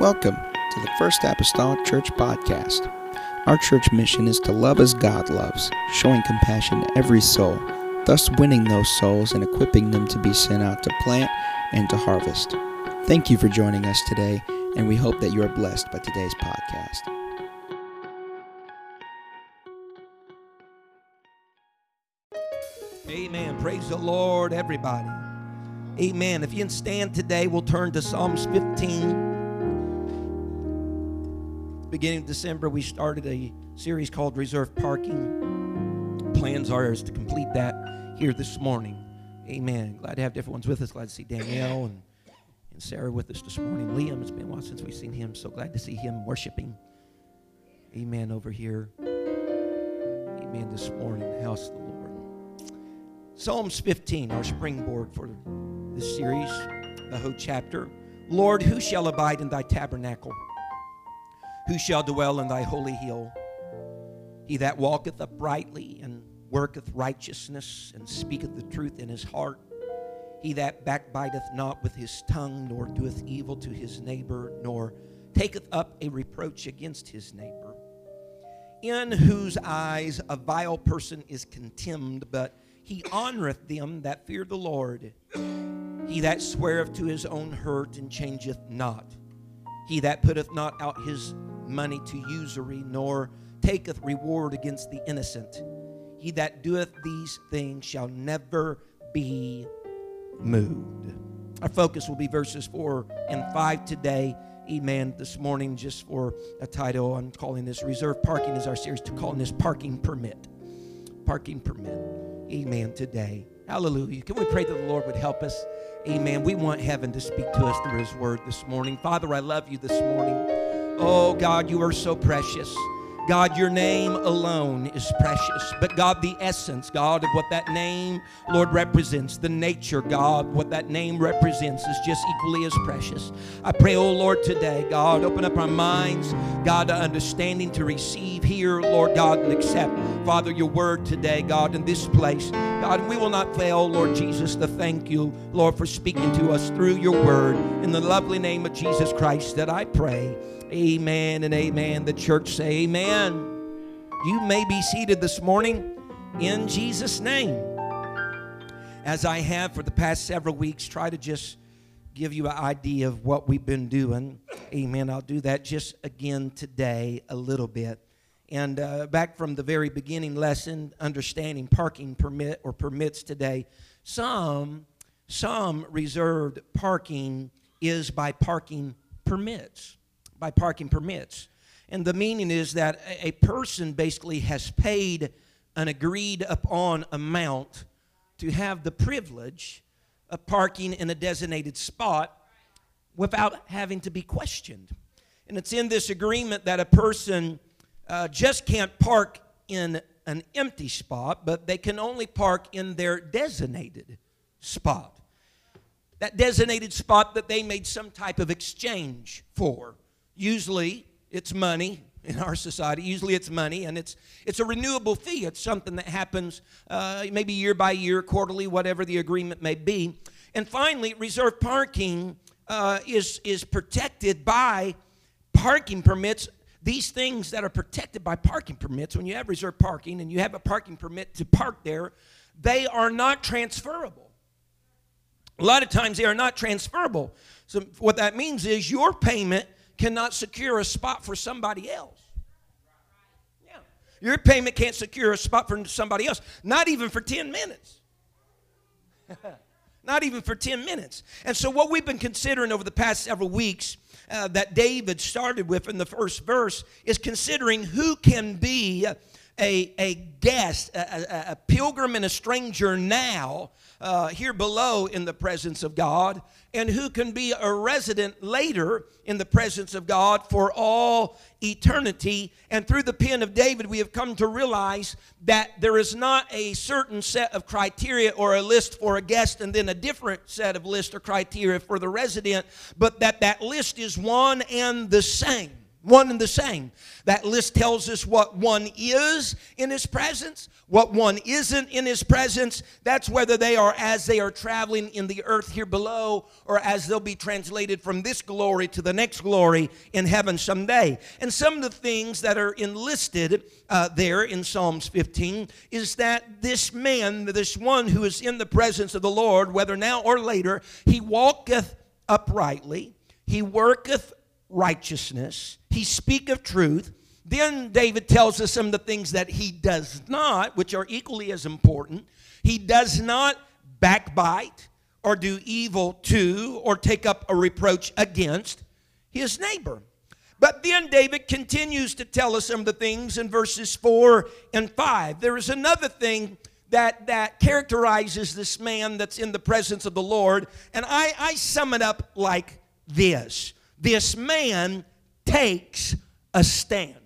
Welcome to the First Apostolic Church Podcast. Our church mission is to love as God loves, showing compassion to every soul, thus winning those souls and equipping them to be sent out to plant and to harvest. Thank you for joining us today, and we hope that you are blessed by today's podcast. Amen. Praise the Lord, everybody. Amen. If you can stand today, we'll turn to Psalms 15. Beginning of December, we started a series called Reserve Parking. Plans are to complete that here this morning. Amen. Glad to have different ones with us. Glad to see Danielle and, and Sarah with us this morning. Liam, it's been a while since we've seen him. So glad to see him worshiping. Amen. Over here. Amen. This morning, house of the Lord. Psalms 15, our springboard for this series, the whole chapter. Lord, who shall abide in thy tabernacle? Who shall dwell in thy holy hill? He that walketh uprightly and worketh righteousness and speaketh the truth in his heart. He that backbiteth not with his tongue, nor doeth evil to his neighbor, nor taketh up a reproach against his neighbor. In whose eyes a vile person is contemned, but he honoreth them that fear the Lord. He that sweareth to his own hurt and changeth not. He that putteth not out his money to usury, nor taketh reward against the innocent. He that doeth these things shall never be moved. Our focus will be verses 4 and 5 today. Amen. This morning, just for a title, I'm calling this Reserve Parking is our series to calling this Parking Permit. Parking Permit. Amen. Today. Hallelujah. Can we pray that the Lord would help us? Amen. We want heaven to speak to us through His Word this morning. Father, I love you this morning. Oh, God, you are so precious. God, your name alone is precious. But God, the essence, God, of what that name, Lord, represents, the nature, God, what that name represents is just equally as precious. I pray, oh Lord, today, God, open up our minds, God, to understanding to receive here, Lord God, and accept, Father, your word today, God, in this place. God, we will not fail, oh, Lord Jesus, to thank you, Lord, for speaking to us through your word. In the lovely name of Jesus Christ that I pray. Amen and amen. The church say amen. You may be seated this morning in Jesus' name. As I have for the past several weeks, try to just give you an idea of what we've been doing. Amen. I'll do that just again today a little bit. And uh, back from the very beginning lesson, understanding parking permit or permits today, some some reserved parking is by parking permits by parking permits. And the meaning is that a person basically has paid an agreed upon amount to have the privilege of parking in a designated spot without having to be questioned. And it's in this agreement that a person uh, just can't park in an empty spot, but they can only park in their designated spot. That designated spot that they made some type of exchange for. Usually it's money in our society. Usually it's money, and it's it's a renewable fee. It's something that happens uh, maybe year by year, quarterly, whatever the agreement may be. And finally, reserve parking uh, is is protected by parking permits. These things that are protected by parking permits, when you have reserve parking and you have a parking permit to park there, they are not transferable. A lot of times they are not transferable. So what that means is your payment cannot secure a spot for somebody else. Yeah. Your payment can't secure a spot for somebody else, not even for 10 minutes. not even for 10 minutes. And so, what we've been considering over the past several weeks uh, that David started with in the first verse is considering who can be a, a guest, a, a, a pilgrim and a stranger now uh, here below in the presence of God, and who can be a resident later in the presence of God for all eternity. And through the pen of David, we have come to realize that there is not a certain set of criteria or a list for a guest and then a different set of list or criteria for the resident, but that that list is one and the same. One and the same. That list tells us what one is in his presence, what one isn't in his presence. That's whether they are as they are traveling in the earth here below or as they'll be translated from this glory to the next glory in heaven someday. And some of the things that are enlisted uh, there in Psalms 15 is that this man, this one who is in the presence of the Lord, whether now or later, he walketh uprightly, he worketh righteousness, he speaketh truth. Then David tells us some of the things that he does not, which are equally as important. He does not backbite or do evil to or take up a reproach against his neighbor. But then David continues to tell us some of the things in verses 4 and 5. There is another thing that, that characterizes this man that's in the presence of the Lord, and I, I sum it up like this this man takes a stand.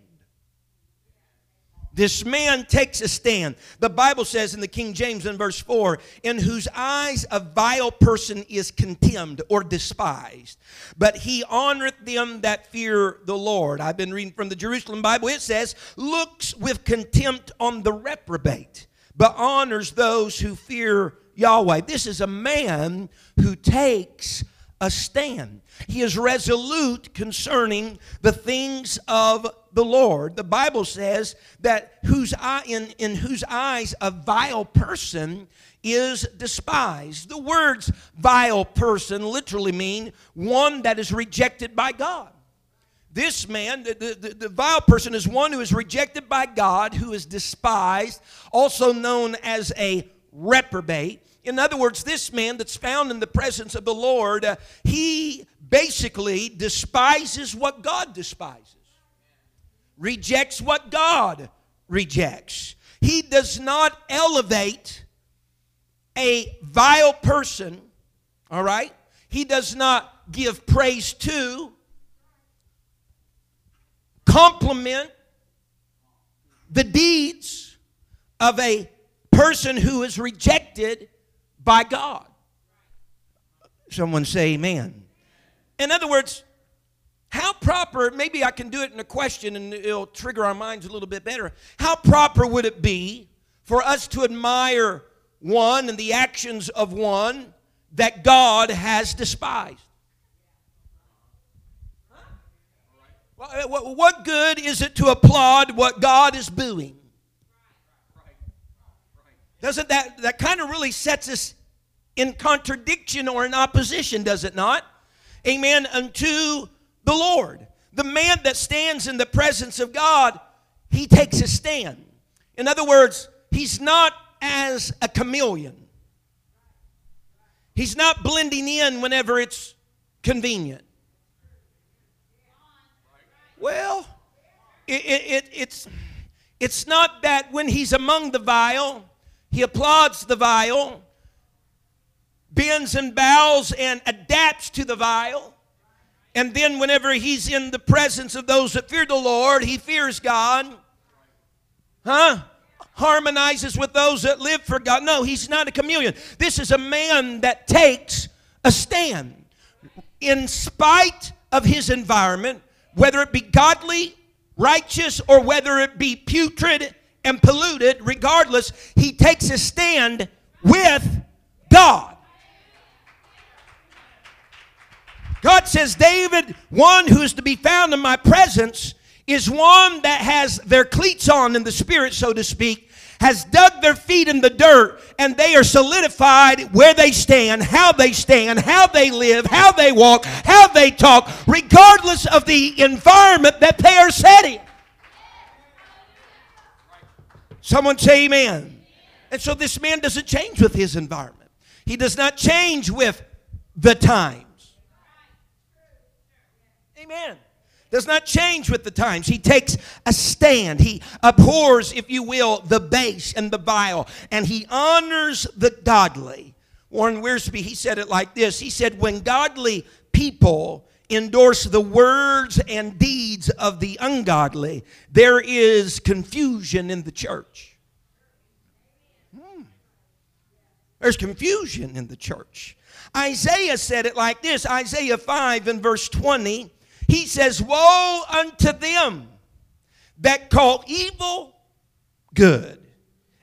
This man takes a stand. The Bible says in the King James in verse 4 in whose eyes a vile person is contemned or despised, but he honoreth them that fear the Lord. I've been reading from the Jerusalem Bible. It says, looks with contempt on the reprobate, but honors those who fear Yahweh. This is a man who takes a stand. He is resolute concerning the things of the Lord. The Bible says that whose eye, in, in whose eyes a vile person is despised. The words vile person literally mean one that is rejected by God. This man, the, the, the, vile person, is one who is rejected by God, who is despised, also known as a reprobate. In other words, this man that's found in the presence of the Lord, uh, he basically despises what God despises, rejects what God rejects. He does not elevate a vile person, all right? He does not give praise to, compliment the deeds of a person who is rejected by God. Someone say amen. In other words, how proper, maybe I can do it in a question and it'll trigger our minds a little bit better. How proper would it be for us to admire one and the actions of one that God has despised? What good is it to applaud what God is booing? Doesn't that, that kind of really sets us in contradiction or in opposition, does it not? Amen, unto the Lord. The man that stands in the presence of God, he takes a stand. In other words, he's not as a chameleon. He's not blending in whenever it's convenient. Well, it, it, it's, it's not that when he's among the vile, he applauds the vile, bends and bows and adapts to the vile. And then, whenever he's in the presence of those that fear the Lord, he fears God. Huh? Harmonizes with those that live for God. No, he's not a chameleon. This is a man that takes a stand. In spite of his environment, whether it be godly, righteous, or whether it be putrid and polluted, regardless, he takes a stand with God. God says, David, one who is to be found in my presence is one that has their cleats on in the spirit, so to speak, has dug their feet in the dirt, and they are solidified where they stand, how they stand, how they live, how they walk, how they talk, regardless of the environment that they are set in. Someone say amen. And so this man doesn't change with his environment. He does not change with the times. Amen. Does not change with the times. He takes a stand. He abhors, if you will, the base and the vile, and he honors the godly. Warren Wiersbe, he said it like this He said, When godly people endorse the words and deeds of the ungodly, there is confusion in the church. Hmm. There's confusion in the church. Isaiah said it like this Isaiah 5 and verse 20. He says, Woe unto them that call evil good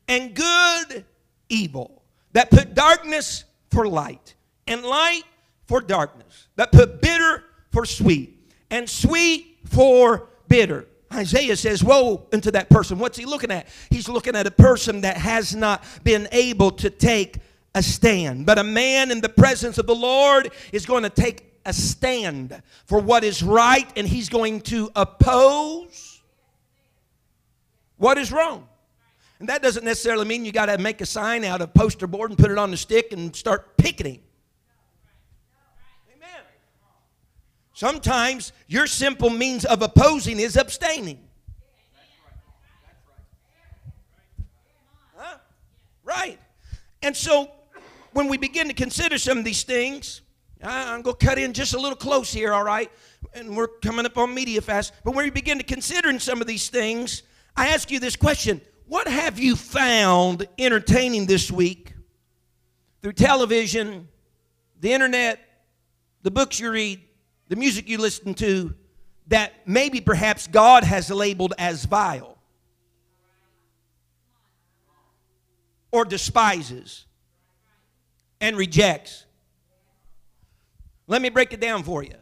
and good evil, that put darkness for light and light for darkness, that put bitter for sweet and sweet for bitter. Isaiah says, Woe unto that person. What's he looking at? He's looking at a person that has not been able to take a stand. But a man in the presence of the Lord is going to take a stand for what is right and he's going to oppose what is wrong. And that doesn't necessarily mean you got to make a sign out of poster board and put it on the stick and start picketing. Amen. Sometimes your simple means of opposing is abstaining. Huh? Right. And so when we begin to consider some of these things, I'm going to cut in just a little close here, all right? And we're coming up on media fast. But when we begin to consider some of these things, I ask you this question What have you found entertaining this week through television, the internet, the books you read, the music you listen to, that maybe perhaps God has labeled as vile or despises and rejects? Let me break it down for you.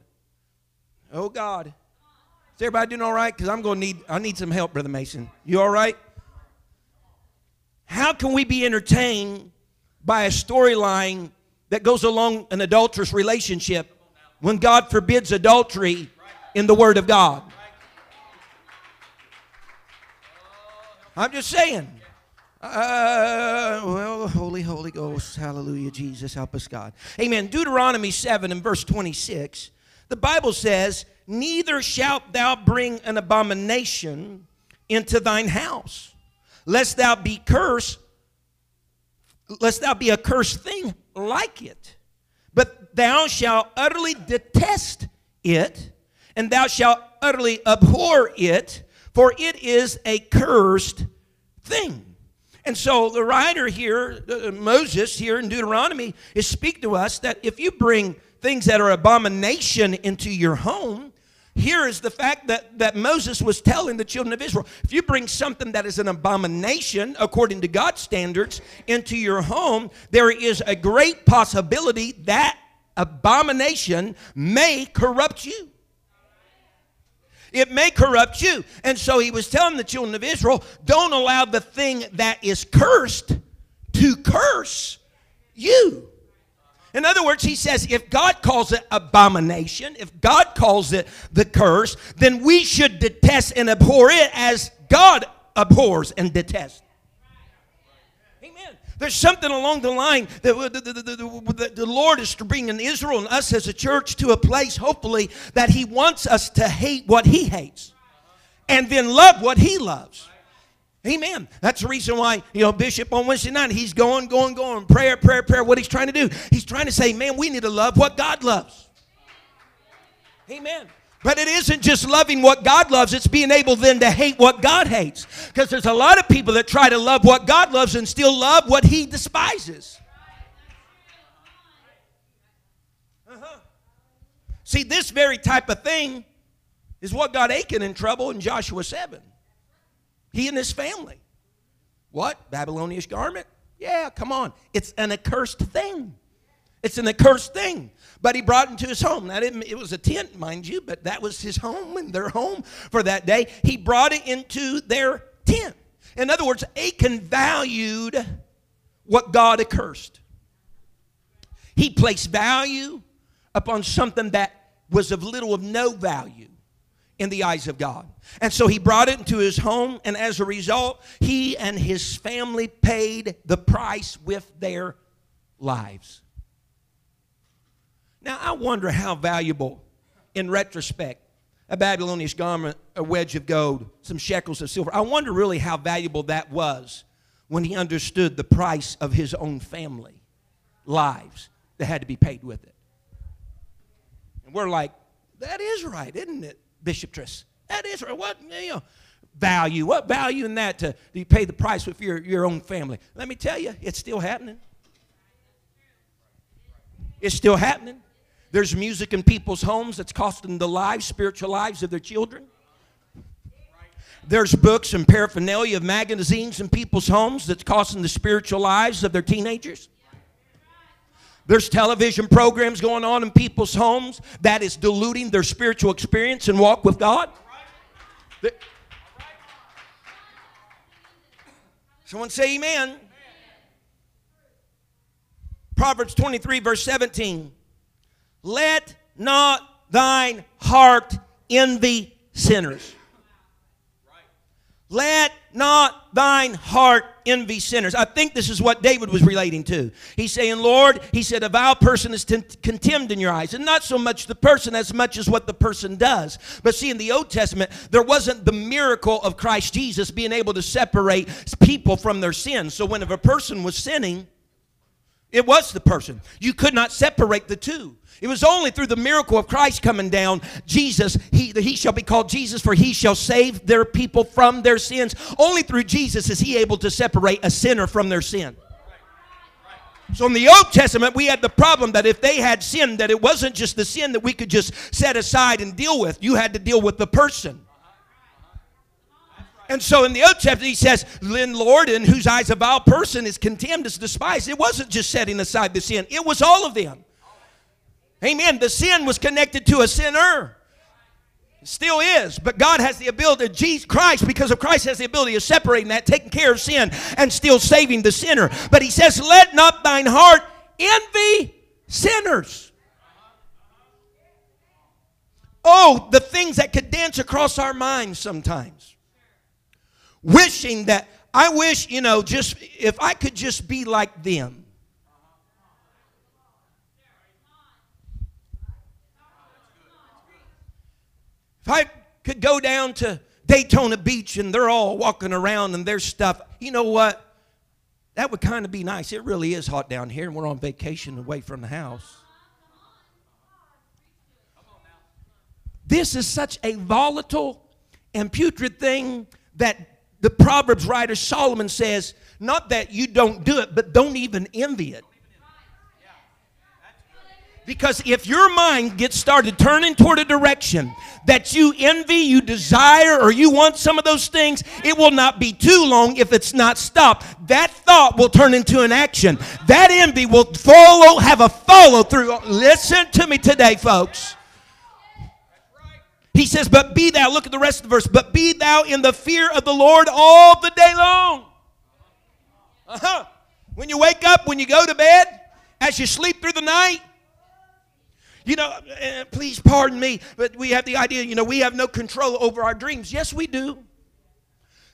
Oh God. Is everybody doing all right? Because I'm going to need, I need some help, Brother Mason. You all right? How can we be entertained by a storyline that goes along an adulterous relationship when God forbids adultery in the Word of God? I'm just saying. Uh, well, Holy, Holy Ghost, hallelujah, Jesus, help us, God. Amen. Deuteronomy 7 and verse 26, the Bible says, Neither shalt thou bring an abomination into thine house, lest thou be cursed, lest thou be a cursed thing like it. But thou shalt utterly detest it, and thou shalt utterly abhor it, for it is a cursed thing. And so the writer here, uh, Moses here in Deuteronomy, is speak to us that if you bring things that are abomination into your home, here is the fact that, that Moses was telling the children of Israel if you bring something that is an abomination, according to God's standards, into your home, there is a great possibility that abomination may corrupt you. It may corrupt you. And so he was telling the children of Israel don't allow the thing that is cursed to curse you. In other words, he says if God calls it abomination, if God calls it the curse, then we should detest and abhor it as God abhors and detests. There's something along the line that the, the, the, the, Lord is bringing Israel and us as a church to a place, hopefully, that He wants us to hate what He hates and then love what He loves. Amen. That's the reason why, you know, Bishop on Wednesday night, he's going, going, going, prayer, prayer, prayer. What he's trying to do, he's trying to say, man, we need to love what God loves. Amen. But it isn't just loving what God loves, it's being able then to hate what God hates. Because there's a lot of people that try to love what God loves and still love what He despises. Uh-huh. See, this very type of thing is what got Achan in trouble in Joshua 7. He and his family. What? Babylonish garment? Yeah, come on. It's an accursed thing. It's an accursed thing. But he brought it into his home. Now, it was a tent, mind you, but that was his home and their home for that day. He brought it into their tent. In other words, Achan valued what God accursed. He placed value upon something that was of little of no value in the eyes of God. And so he brought it into his home, and as a result, he and his family paid the price with their lives. Now, I wonder how valuable, in retrospect, a Babylonian garment, a wedge of gold, some shekels of silver. I wonder really how valuable that was when he understood the price of his own family lives that had to be paid with it. And we're like, that is right, isn't it, Bishop Triss? That is right. What, you know, value? What value in that to, to pay the price with your, your own family? Let me tell you, it's still happening. It's still happening. There's music in people's homes that's costing the lives, spiritual lives of their children. There's books and paraphernalia of magazines in people's homes that's costing the spiritual lives of their teenagers. There's television programs going on in people's homes that is diluting their spiritual experience and walk with God. Someone say amen. Proverbs 23, verse 17. Let not thine heart envy sinners. Let not thine heart envy sinners. I think this is what David was relating to. He's saying, Lord, he said, a vile person is t- contemned in your eyes. And not so much the person as much as what the person does. But see, in the Old Testament, there wasn't the miracle of Christ Jesus being able to separate people from their sins. So when a person was sinning, it was the person. You could not separate the two. It was only through the miracle of Christ coming down, Jesus, he, he shall be called Jesus, for he shall save their people from their sins. Only through Jesus is he able to separate a sinner from their sin. So in the Old Testament, we had the problem that if they had sin, that it wasn't just the sin that we could just set aside and deal with. You had to deal with the person. And so in the Old Testament, he says, Then Lord, in whose eyes a vile person is contemned, is despised. It wasn't just setting aside the sin, it was all of them. Amen. The sin was connected to a sinner. still is, but God has the ability, Jesus Christ, because of Christ, has the ability of separating that, taking care of sin, and still saving the sinner. But he says, Let not thine heart envy sinners. Oh, the things that could dance across our minds sometimes wishing that I wish, you know, just if I could just be like them. If I could go down to Daytona Beach and they're all walking around and their stuff, you know what? That would kind of be nice. It really is hot down here and we're on vacation away from the house. This is such a volatile and putrid thing that the Proverbs writer Solomon says, not that you don't do it, but don't even envy it. Because if your mind gets started turning toward a direction that you envy, you desire, or you want some of those things, it will not be too long if it's not stopped. That thought will turn into an action. That envy will follow, have a follow through. Listen to me today, folks. He says, But be thou, look at the rest of the verse, but be thou in the fear of the Lord all the day long. Uh-huh. When you wake up, when you go to bed, as you sleep through the night, you know, uh, please pardon me, but we have the idea, you know, we have no control over our dreams. Yes, we do.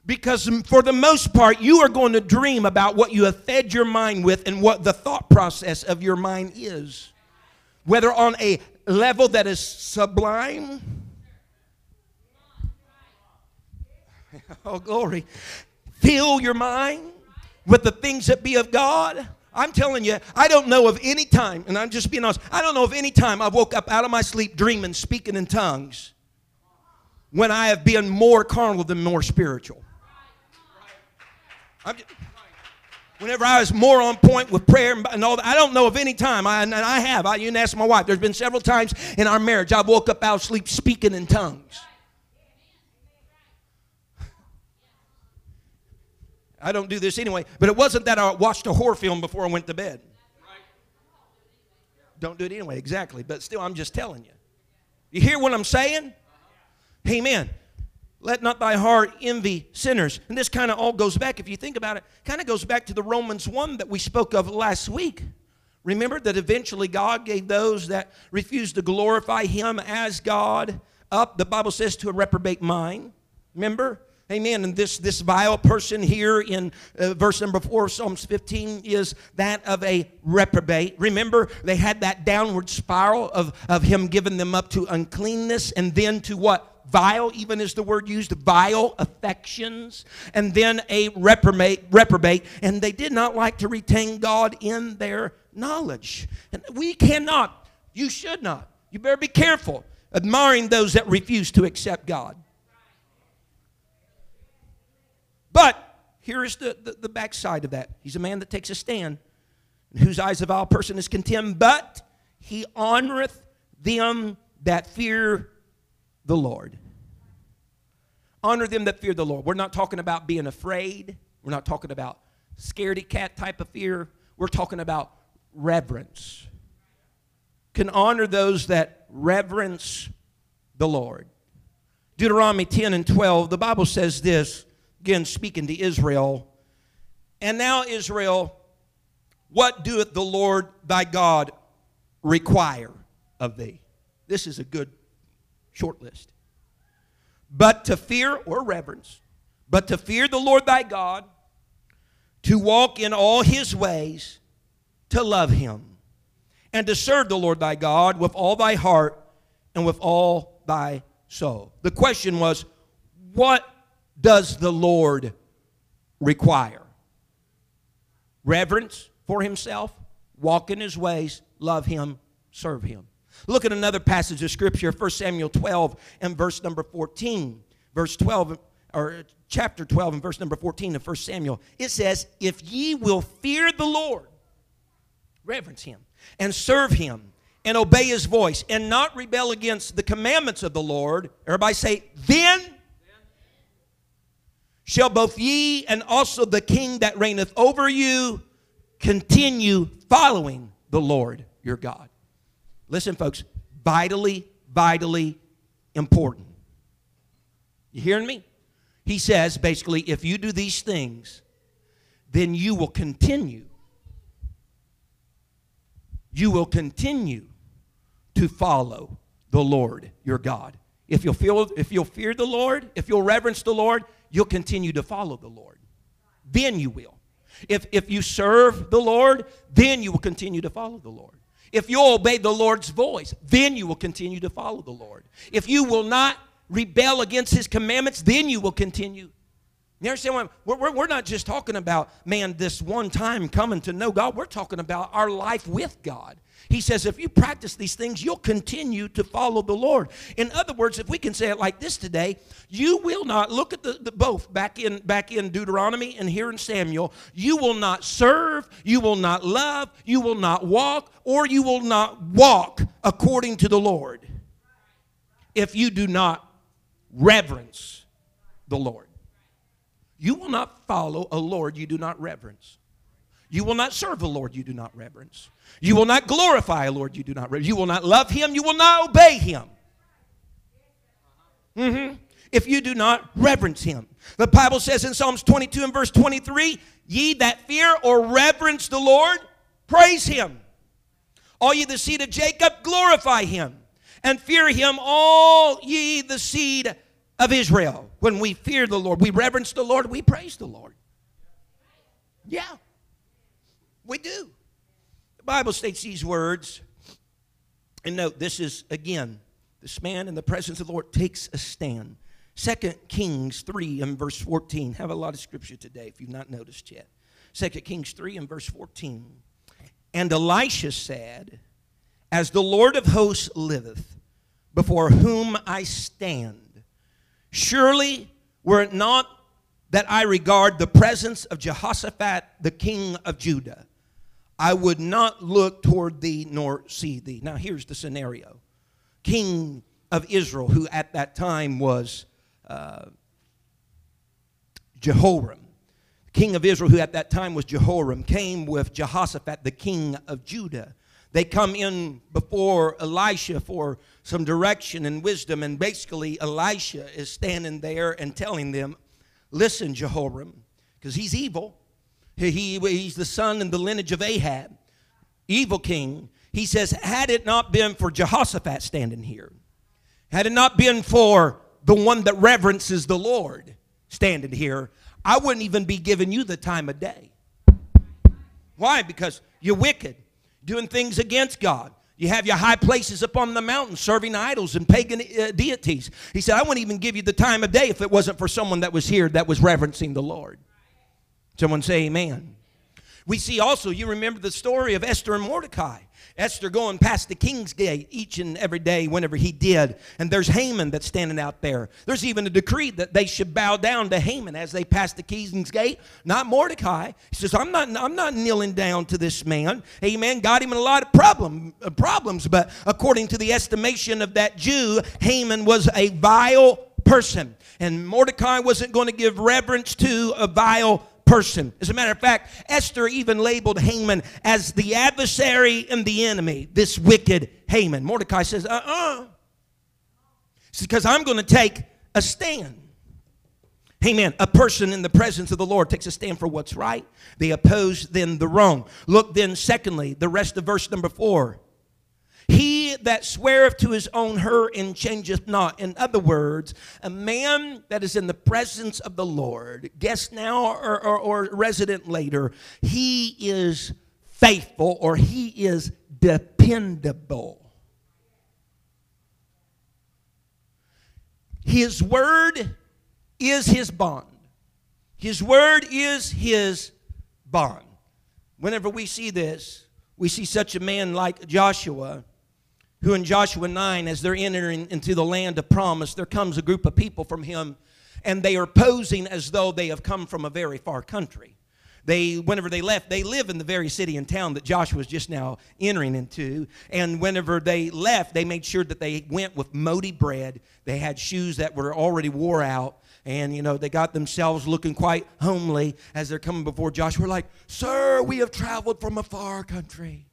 Because for the most part, you are going to dream about what you have fed your mind with and what the thought process of your mind is. Whether on a level that is sublime oh, glory. Fill your mind with the things that be of God. I'm telling you, I don't know of any time, and I'm just being honest, I don't know of any time I woke up out of my sleep dreaming, speaking in tongues, when I have been more carnal than more spiritual. Just, whenever I was more on point with prayer and all that, I don't know of any time, I, and I have, I, you can ask my wife, there's been several times in our marriage I woke up out of sleep speaking in tongues. I don't do this anyway. But it wasn't that I watched a horror film before I went to bed. Don't do it anyway, exactly. But still, I'm just telling you. You hear what I'm saying? Amen. Let not thy heart envy sinners. And this kind of all goes back, if you think about it, kind of goes back to the Romans 1 that we spoke of last week. Remember that eventually God gave those that refused to glorify Him as God up, the Bible says, to a reprobate mind. Remember? Amen. And this, this vile person here in uh, verse number four of Psalms 15 is that of a reprobate. Remember, they had that downward spiral of, of him giving them up to uncleanness and then to what? Vile, even is the word used, vile affections, and then a reprobate, reprobate, and they did not like to retain God in their knowledge. And we cannot, you should not, you better be careful admiring those that refuse to accept God. But here is the, the, the backside of that. He's a man that takes a stand, in whose eyes a vile person is contemned, but he honoreth them that fear the Lord. Honor them that fear the Lord. We're not talking about being afraid. We're not talking about scaredy cat type of fear. We're talking about reverence. Can honor those that reverence the Lord. Deuteronomy 10 and 12, the Bible says this, again speaking to Israel. And now, Israel, what doeth the Lord thy God require of thee? This is a good short list. But to fear or reverence, but to fear the Lord thy God, to walk in all his ways, to love him, and to serve the Lord thy God with all thy heart and with all thy soul. The question was, what does the Lord require? Reverence for himself, walk in his ways, love him, serve him. Look at another passage of scripture, 1 Samuel 12 and verse number 14. Verse 12, or chapter 12 and verse number 14 of 1 Samuel. It says, If ye will fear the Lord, reverence him, and serve him, and obey his voice, and not rebel against the commandments of the Lord, everybody say, then shall both ye and also the king that reigneth over you continue following the Lord your God. Listen, folks, vitally, vitally important. You hearing me? He says basically, if you do these things, then you will continue. You will continue to follow the Lord your God. If you'll feel if you'll fear the Lord, if you'll reverence the Lord, you'll continue to follow the Lord. Then you will. If if you serve the Lord, then you will continue to follow the Lord. If you obey the Lord's voice, then you will continue to follow the Lord. If you will not rebel against his commandments, then you will continue. You understand what we're, we're not just talking about, man, this one time coming to know God. We're talking about our life with God. He says, if you practice these things, you'll continue to follow the Lord. In other words, if we can say it like this today, you will not look at the, the, both back in back in Deuteronomy and here in Samuel. You will not serve, you will not love, you will not walk, or you will not walk according to the Lord if you do not reverence the Lord. You will not follow a Lord you do not reverence. You will not serve a Lord you do not reverence. You will not glorify a Lord you do not. You will not love him. You will not obey him. Mm-hmm. If you do not reverence him. The Bible says in Psalms 22 and verse 23 Ye that fear or reverence the Lord, praise him. All ye the seed of Jacob, glorify him. And fear him, all ye the seed of Israel. When we fear the Lord, we reverence the Lord, we praise the Lord. Yeah. We do. Bible states these words. And note, this is, again, this man in the presence of the Lord takes a stand. Second Kings 3 and verse 14. Have a lot of scripture today if you've not noticed yet. Second Kings 3 and verse 14. And Elisha said, As the Lord of hosts liveth, before whom I stand, surely were it not that I regard the presence of Jehoshaphat, the king of Judah, I would not look toward thee nor see thee. Now, here's the scenario King of Israel, who at that time was uh, Jehoram. King of Israel, who at that time was Jehoram, came with Jehoshaphat, the king of Judah. They come in before Elisha for some direction and wisdom, and basically, Elisha is standing there and telling them, Listen, Jehoram, because he's evil. He, he, he's the son and the lineage of Ahab, evil king. He says, had it not been for Jehoshaphat standing here, had it not been for the one that reverences the Lord standing here, I wouldn't even be giving you the time of day. Why? Because you're wicked, doing things against God. You have your high places upon the mountain serving idols and pagan uh, deities. He said, I wouldn't even give you the time of day if it wasn't for someone that was here that was reverencing the Lord. Someone say amen. We see also, you remember the story of Esther and Mordecai. Esther going past the king's gate each and every day whenever he did. And there's Haman that's standing out there. There's even a decree that they should bow down to Haman as they pass the king's gate, not Mordecai. He says, I'm not, I'm not kneeling down to this man. Amen. Got him in a lot of problem, uh, problems, but according to the estimation of that Jew, Haman was a vile person. And Mordecai wasn't going to give reverence to a vile person. As a matter of fact, Esther even labeled Haman as the adversary and the enemy, this wicked Haman. Mordecai says, uh uh-uh. uh. Because I'm going to take a stand. Amen. A person in the presence of the Lord takes a stand for what's right. They oppose then the wrong. Look then, secondly, the rest of verse number four. That sweareth to his own hurt and changeth not. In other words, a man that is in the presence of the Lord, guest now or, or, or resident later, he is faithful or he is dependable. His word is his bond. His word is his bond. Whenever we see this, we see such a man like Joshua who in Joshua 9, as they're entering into the land of promise, there comes a group of people from him, and they are posing as though they have come from a very far country. They, whenever they left, they live in the very city and town that Joshua was just now entering into. And whenever they left, they made sure that they went with moldy bread. They had shoes that were already wore out. And, you know, they got themselves looking quite homely as they're coming before Joshua, like, Sir, we have traveled from a far country.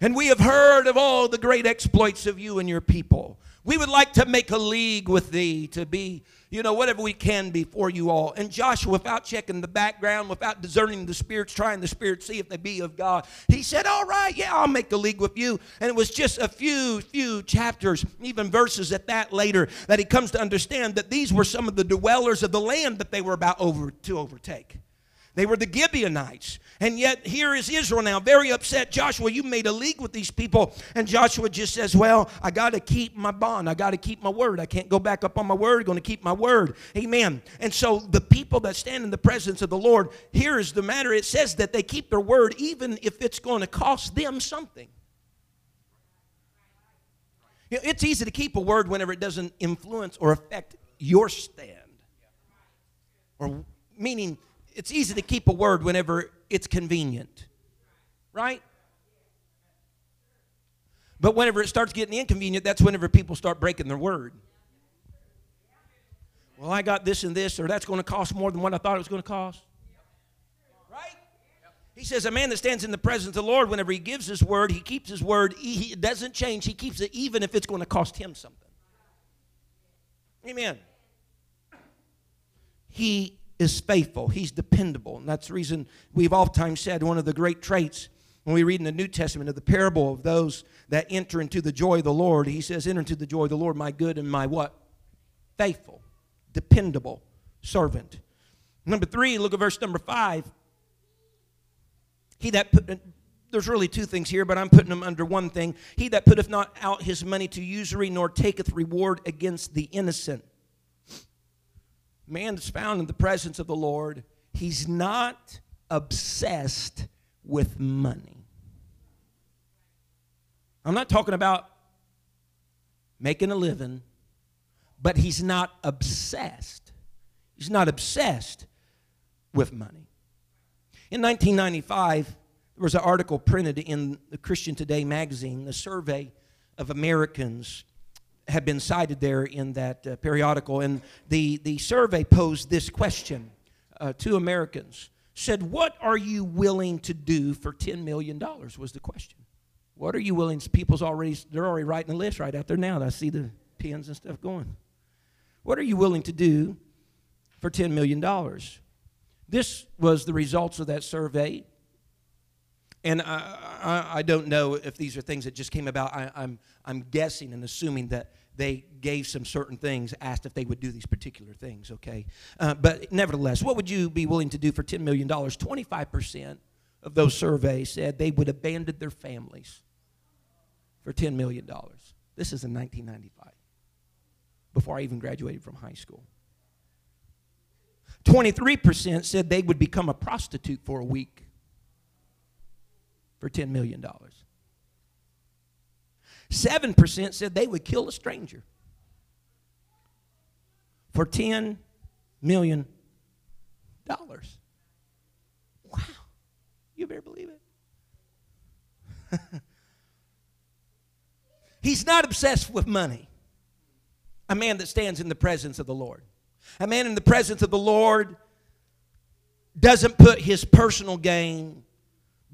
And we have heard of all the great exploits of you and your people. We would like to make a league with thee to be, you know, whatever we can be for you all. And Joshua, without checking the background, without discerning the spirits, trying the spirits, see if they be of God, he said, All right, yeah, I'll make a league with you. And it was just a few, few chapters, even verses at that later, that he comes to understand that these were some of the dwellers of the land that they were about over to overtake. They were the Gibeonites. And yet here is Israel now, very upset. Joshua, you made a league with these people. And Joshua just says, Well, I got to keep my bond. I got to keep my word. I can't go back up on my word. Going to keep my word. Amen. And so the people that stand in the presence of the Lord, here is the matter. It says that they keep their word even if it's going to cost them something. It's easy to keep a word whenever it doesn't influence or affect your stand. Or meaning it's easy to keep a word whenever it's convenient, right? But whenever it starts getting inconvenient, that's whenever people start breaking their word. Well, I got this and this, or that's going to cost more than what I thought it was going to cost. Right? He says, A man that stands in the presence of the Lord, whenever he gives his word, he keeps his word. He, doesn't change. He keeps it even if it's going to cost him something. Amen. He is faithful, he's dependable. And that's the reason we've oftentimes said one of the great traits when we read in the New Testament of the parable of those that enter into the joy of the Lord, he says, Enter into the joy of the Lord, my good and my what? Faithful, dependable servant. Number three, look at verse number five. He that put, there's really two things here, but I'm putting them under one thing. He that putteth not out his money to usury, nor taketh reward against the innocent man that's found in the presence of the Lord, he's not obsessed with money. I'm not talking about making a living, but he's not obsessed. He's not obsessed with money. In 1995, there was an article printed in the Christian Today magazine, a survey of Americans have been cited there in that uh, periodical. And the, the survey posed this question uh, to Americans said, What are you willing to do for $10 million? was the question. What are you willing? People's already, they're already writing a list right out there now. I see the pens and stuff going. What are you willing to do for $10 million? This was the results of that survey. And I, I, I, don't know if these are things that just came about. I, I'm, I'm guessing and assuming that they gave some certain things, asked if they would do these particular things, okay? Uh, but nevertheless, what would you be willing to do for $10 million? 25% of those surveys said they would abandon their families for $10 million. This is in 1995, before I even graduated from high school. 23% said they would become a prostitute for a week for $10 million. 7% said they would kill a stranger for $10 million. Wow. You better believe it. He's not obsessed with money. A man that stands in the presence of the Lord. A man in the presence of the Lord doesn't put his personal gain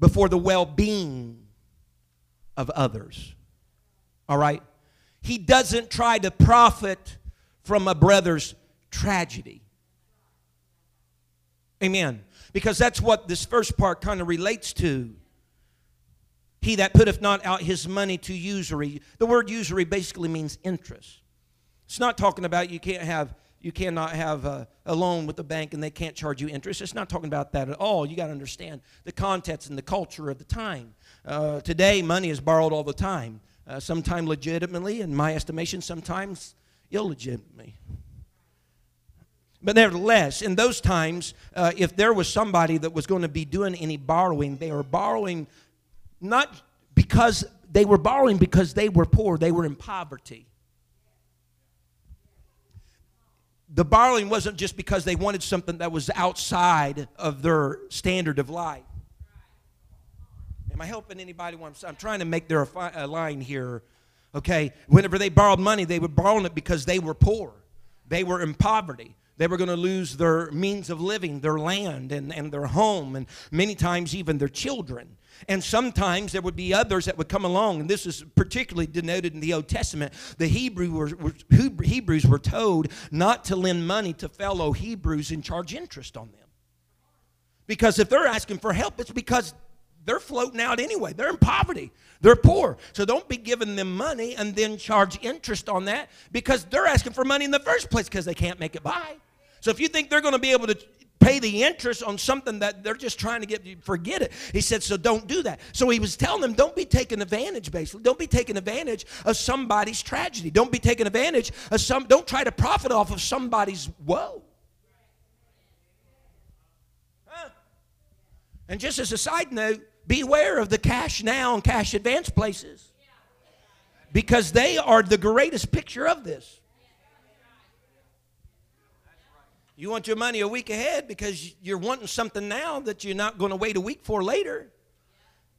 before the well being of others. All right? He doesn't try to profit from a brother's tragedy. Amen. Because that's what this first part kind of relates to. He that putteth not out his money to usury. The word usury basically means interest. It's not talking about you can't have you cannot have a, a, loan with the bank and they can't charge you interest. It's not talking about that at all. You got to understand the context and the culture of the time. Uh, today, money is borrowed all the time. Uh, sometimes legitimately, in my estimation, sometimes illegitimately. But nevertheless, in those times, uh, if there was somebody that was going to be doing any borrowing, they were borrowing not because they were borrowing because they were poor, they were in poverty. The borrowing wasn't just because they wanted something that was outside of their standard of life. Am I helping anybody? I'm, I'm trying to make their a uh, line here. Okay, whenever they borrowed money, they were borrowing it because they were poor, they were in poverty. They were going to lose their means of living, their land, and, and their home, and many times even their children. And sometimes there would be others that would come along, and this is particularly denoted in the Old Testament. The Hebrew were, were, Hebrews were told not to lend money to fellow Hebrews and charge interest on them. Because if they're asking for help, it's because they're floating out anyway. They're in poverty. They're poor. So don't be giving them money and then charge interest on that because they're asking for money in the first place because they can't make it by. So if you think they're going to be able to pay the interest on something that they're just trying to get forget it. He said so don't do that. So he was telling them don't be taking advantage basically. Don't be taking advantage of somebody's tragedy. Don't be taking advantage of some don't try to profit off of somebody's woe. And just as a side note beware of the cash now and cash advance places because they are the greatest picture of this You want your money a week ahead because you're wanting something now that you're not going to wait a week for later.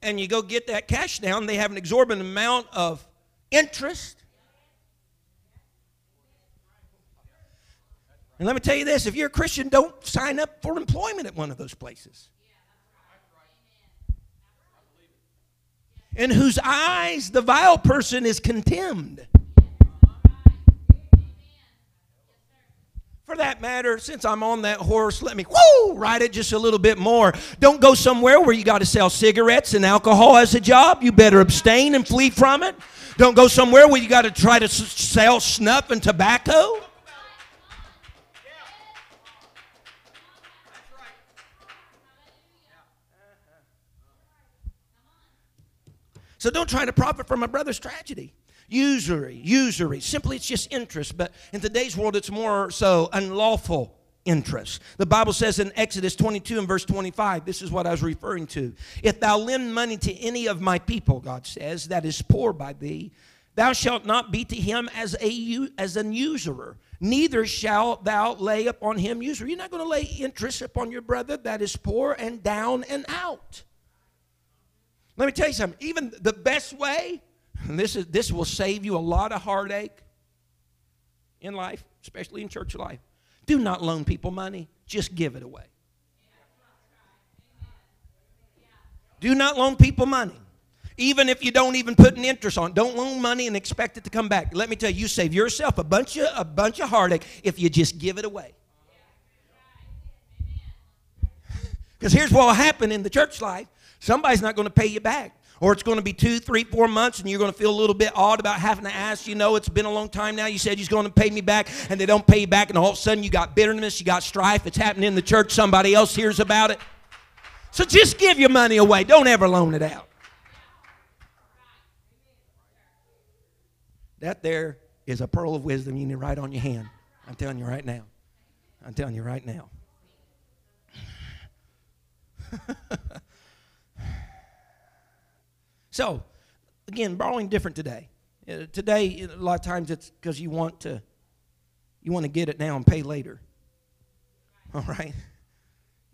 And you go get that cash down, they have an exorbitant amount of interest. And let me tell you this if you're a Christian, don't sign up for employment at one of those places. In whose eyes the vile person is contemned. For that matter, since I'm on that horse, let me whoo ride it just a little bit more. Don't go somewhere where you got to sell cigarettes and alcohol as a job. You better abstain and flee from it. Don't go somewhere where you got to try to sell snuff and tobacco. So don't try to profit from a brother's tragedy. Usury, usury. Simply, it's just interest. But in today's world, it's more so unlawful interest. The Bible says in Exodus 22 and verse 25, this is what I was referring to. If thou lend money to any of my people, God says, that is poor by thee, thou shalt not be to him as, a, as an usurer, neither shalt thou lay upon him usury. You're not going to lay interest upon your brother that is poor and down and out. Let me tell you something. Even the best way and this, is, this will save you a lot of heartache in life, especially in church life. Do not loan people money, just give it away. Do not loan people money. Even if you don't even put an interest on, don't loan money and expect it to come back. Let me tell you, you save yourself a bunch of a bunch of heartache if you just give it away. Because here's what will happen in the church life: somebody's not going to pay you back or it's going to be two, three, four months, and you're going to feel a little bit odd about having to ask. You know, it's been a long time now. You said you're going to pay me back, and they don't pay you back, and all of a sudden you got bitterness, you got strife. It's happening in the church. Somebody else hears about it. So just give your money away. Don't ever loan it out. That there is a pearl of wisdom you need right on your hand. I'm telling you right now. I'm telling you right now. So, again, borrowing different today. Uh, today, a lot of times it's because you want to, you want to get it now and pay later. All right,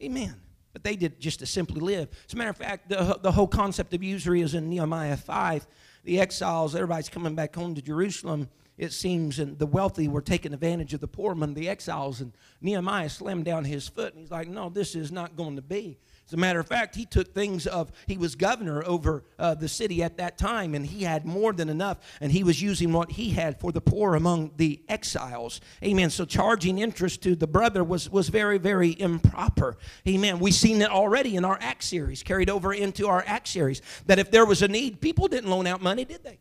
Amen. But they did just to simply live. As a matter of fact, the, the whole concept of usury is in Nehemiah 5. The exiles, everybody's coming back home to Jerusalem it seems, and the wealthy were taking advantage of the poor among the exiles. And Nehemiah slammed down his foot and he's like, No, this is not going to be. As a matter of fact, he took things of, he was governor over uh, the city at that time, and he had more than enough, and he was using what he had for the poor among the exiles. Amen. So charging interest to the brother was, was very, very improper. Amen. We've seen it already in our Act series, carried over into our Act series, that if there was a need, people didn't loan out money, did they?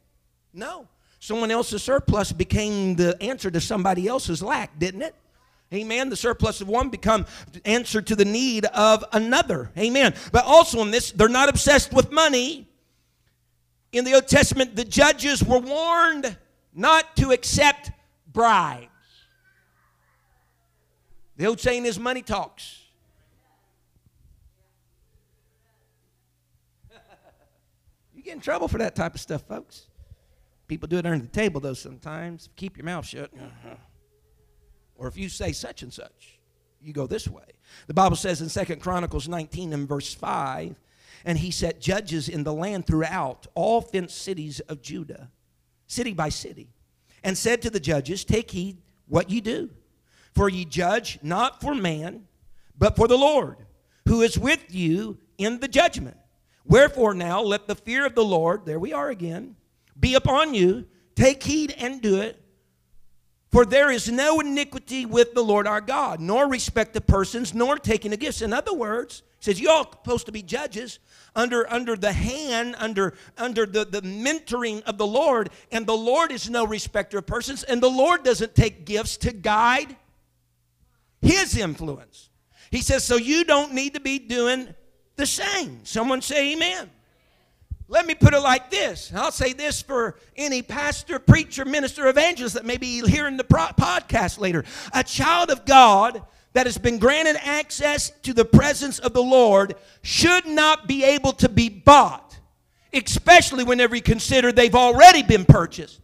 No. Someone else's surplus became the answer to somebody else's lack, didn't it? Amen. The surplus of one become answer to the need of another. Amen. But also in this, they're not obsessed with money. In the Old Testament, the judges were warned not to accept bribes. The old saying is money talks. you get in trouble for that type of stuff, folks. People do it under the table, though, sometimes. Keep your mouth shut. Uh-huh. Or if you say such and such, you go this way. The Bible says in Second Chronicles 19 and verse 5, and he set judges in the land throughout all fenced cities of Judah, city by city, and said to the judges, Take heed what ye do, for ye judge not for man, but for the Lord, who is with you in the judgment. Wherefore now let the fear of the Lord, there we are again, be upon you. Take heed and do it. For there is no iniquity with the Lord our God, nor respect of persons, nor taking of gifts. In other words, he says, you all supposed to be judges under, under the hand, under, under the, the mentoring of the Lord. And the Lord is no respecter of persons, and the Lord doesn't take gifts to guide his influence. He says, so you don't need to be doing the same. Someone say amen. Let me put it like this. I'll say this for any pastor, preacher, minister, evangelist that may be hearing the podcast later. A child of God that has been granted access to the presence of the Lord should not be able to be bought, especially whenever you consider they've already been purchased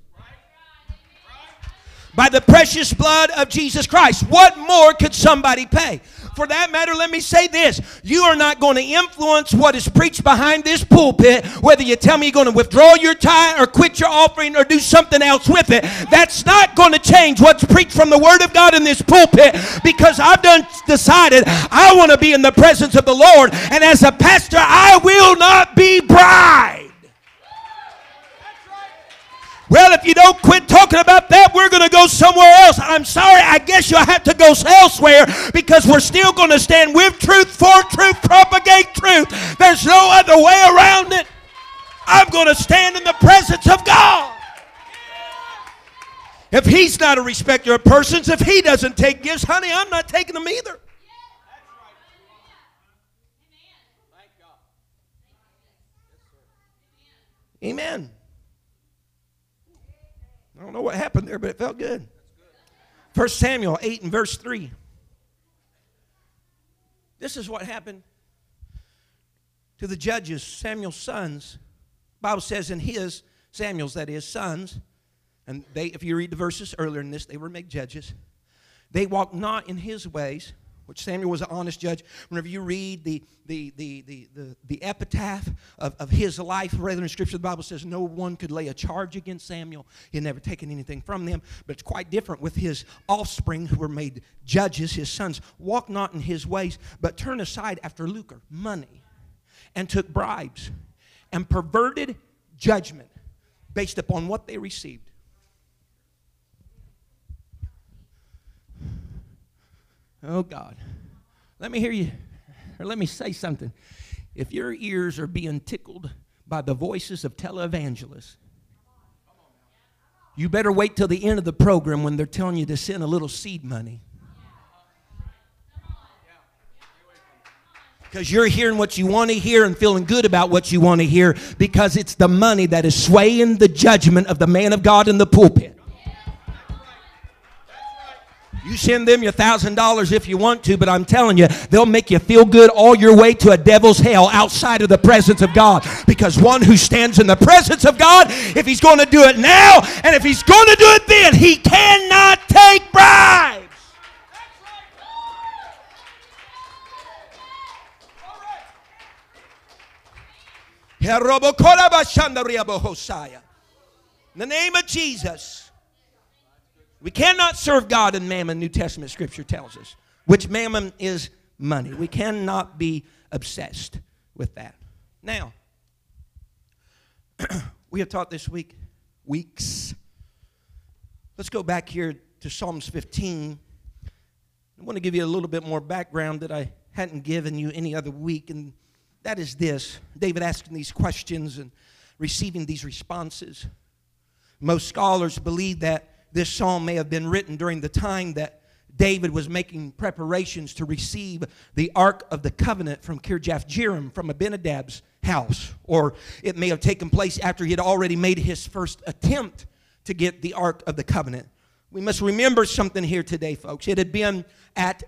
by the precious blood of Jesus Christ. What more could somebody pay? For that matter, let me say this you are not going to influence what is preached behind this pulpit, whether you tell me you're going to withdraw your tithe or quit your offering or do something else with it. That's not going to change what's preached from the Word of God in this pulpit because I've done decided I want to be in the presence of the Lord, and as a pastor, I will not be bribed. Well, if you don't quit talking about that, we're going to go somewhere else. I'm sorry, I guess you'll have to go elsewhere because we're still going to stand with truth, for truth, propagate truth. There's no other way around it. I'm going to stand in the presence of God. If he's not a respecter of persons, if he doesn't take gifts, honey, I'm not taking them either. Amen. I don't know what happened there, but it felt good. First Samuel 8 and verse 3. This is what happened to the judges, Samuel's sons. Bible says in his, Samuel's that is, sons, and they, if you read the verses earlier in this, they were made judges. They walked not in his ways, which Samuel was an honest judge. Whenever you read the, the, the, the, the, the epitaph of, of his life, rather in Scripture, the Bible says no one could lay a charge against Samuel. He had never taken anything from them. But it's quite different with his offspring who were made judges, his sons. Walk not in his ways, but turn aside after lucre, money, and took bribes, and perverted judgment based upon what they received. Oh, God. Let me hear you, or let me say something. If your ears are being tickled by the voices of televangelists, you better wait till the end of the program when they're telling you to send a little seed money. Because you're hearing what you want to hear and feeling good about what you want to hear because it's the money that is swaying the judgment of the man of God in the pulpit. You send them your thousand dollars if you want to, but I'm telling you, they'll make you feel good all your way to a devil's hell outside of the presence of God. Because one who stands in the presence of God, if he's going to do it now and if he's going to do it then, he cannot take bribes. In the name of Jesus. We cannot serve God in mammon, New Testament scripture tells us, which mammon is money. We cannot be obsessed with that. Now, we have taught this week, weeks. Let's go back here to Psalms 15. I want to give you a little bit more background that I hadn't given you any other week, and that is this David asking these questions and receiving these responses. Most scholars believe that this psalm may have been written during the time that David was making preparations to receive the Ark of the Covenant from Kirjath Jearim, from Abinadab's house. Or it may have taken place after he had already made his first attempt to get the Ark of the Covenant. We must remember something here today, folks. It had been at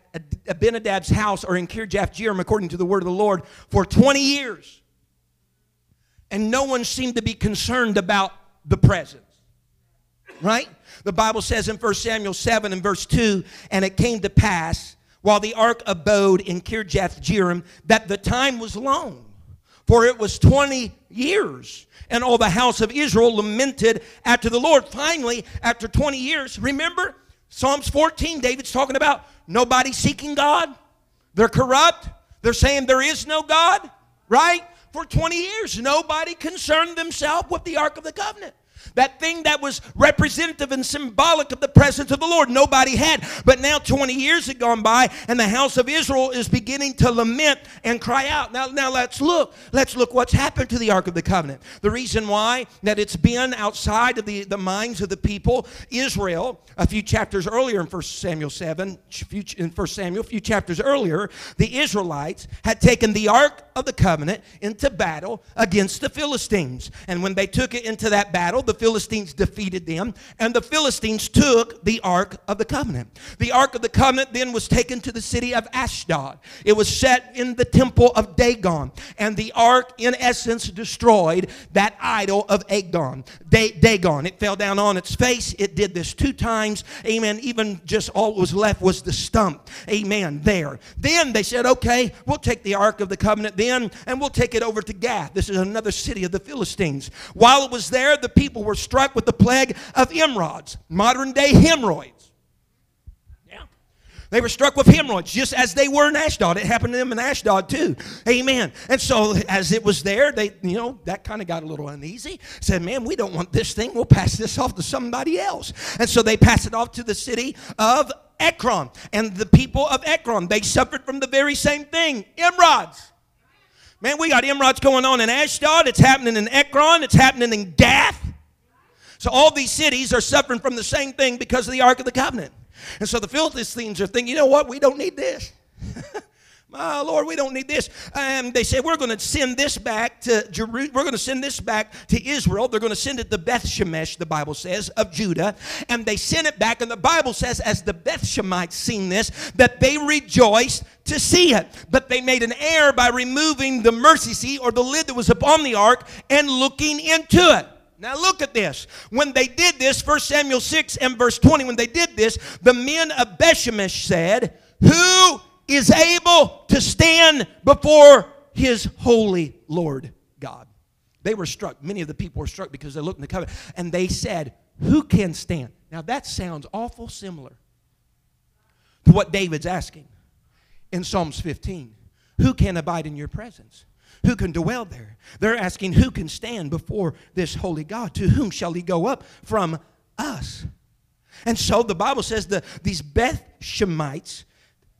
Abinadab's house or in Kirjath Jearim, according to the word of the Lord, for 20 years. And no one seemed to be concerned about the presence. Right? The Bible says in 1 Samuel 7 and verse 2 And it came to pass, while the ark abode in Kirjath Jearim, that the time was long, for it was 20 years. And all the house of Israel lamented after the Lord. Finally, after 20 years, remember Psalms 14, David's talking about nobody seeking God. They're corrupt. They're saying there is no God, right? For 20 years, nobody concerned themselves with the Ark of the Covenant. That thing that was representative and symbolic of the presence of the Lord. Nobody had. But now 20 years had gone by, and the house of Israel is beginning to lament and cry out. Now, now let's look. Let's look what's happened to the Ark of the Covenant. The reason why that it's been outside of the, the minds of the people, Israel, a few chapters earlier in 1 Samuel 7, in 1 Samuel, a few chapters earlier, the Israelites had taken the Ark of the Covenant into battle against the Philistines. And when they took it into that battle, the Philistines defeated them, and the Philistines took the Ark of the Covenant. The Ark of the Covenant then was taken to the city of Ashdod. It was set in the temple of Dagon, and the Ark, in essence, destroyed that idol of Dagon. Dagon. It fell down on its face. It did this two times. Amen. Even just all that was left was the stump. Amen. There. Then they said, okay, we'll take the Ark of the Covenant then, and we'll take it over to Gath. This is another city of the Philistines. While it was there, the people were struck with the plague of emerods, modern day hemorrhoids. They were struck with hemorrhoids just as they were in Ashdod. It happened to them in Ashdod too. Amen. And so as it was there, they, you know, that kind of got a little uneasy. Said, man, we don't want this thing. We'll pass this off to somebody else. And so they passed it off to the city of Ekron. And the people of Ekron, they suffered from the very same thing, emerods. Man, we got emerods going on in Ashdod. It's happening in Ekron. It's happening in Gath. So all these cities are suffering from the same thing because of the Ark of the Covenant. And so the Philistines are thinking, you know what? We don't need this. My Lord, we don't need this. And they say, we're going to send this back to Jerusalem. We're going to send this back to Israel. They're going to send it to Beth Shemesh, the Bible says, of Judah. And they sent it back. And the Bible says, as the Beth Shemites seen this, that they rejoiced to see it. But they made an error by removing the mercy seat or the lid that was upon the ark and looking into it. Now look at this. When they did this, 1 Samuel 6 and verse 20, when they did this, the men of Bethshemesh said, Who is able to stand before his holy Lord God? They were struck. Many of the people were struck because they looked in the covenant. And they said, Who can stand? Now that sounds awful similar to what David's asking in Psalms 15. Who can abide in your presence? Who can dwell there? They're asking, Who can stand before this holy God? To whom shall he go up from us? And so the Bible says that these Beth Shemites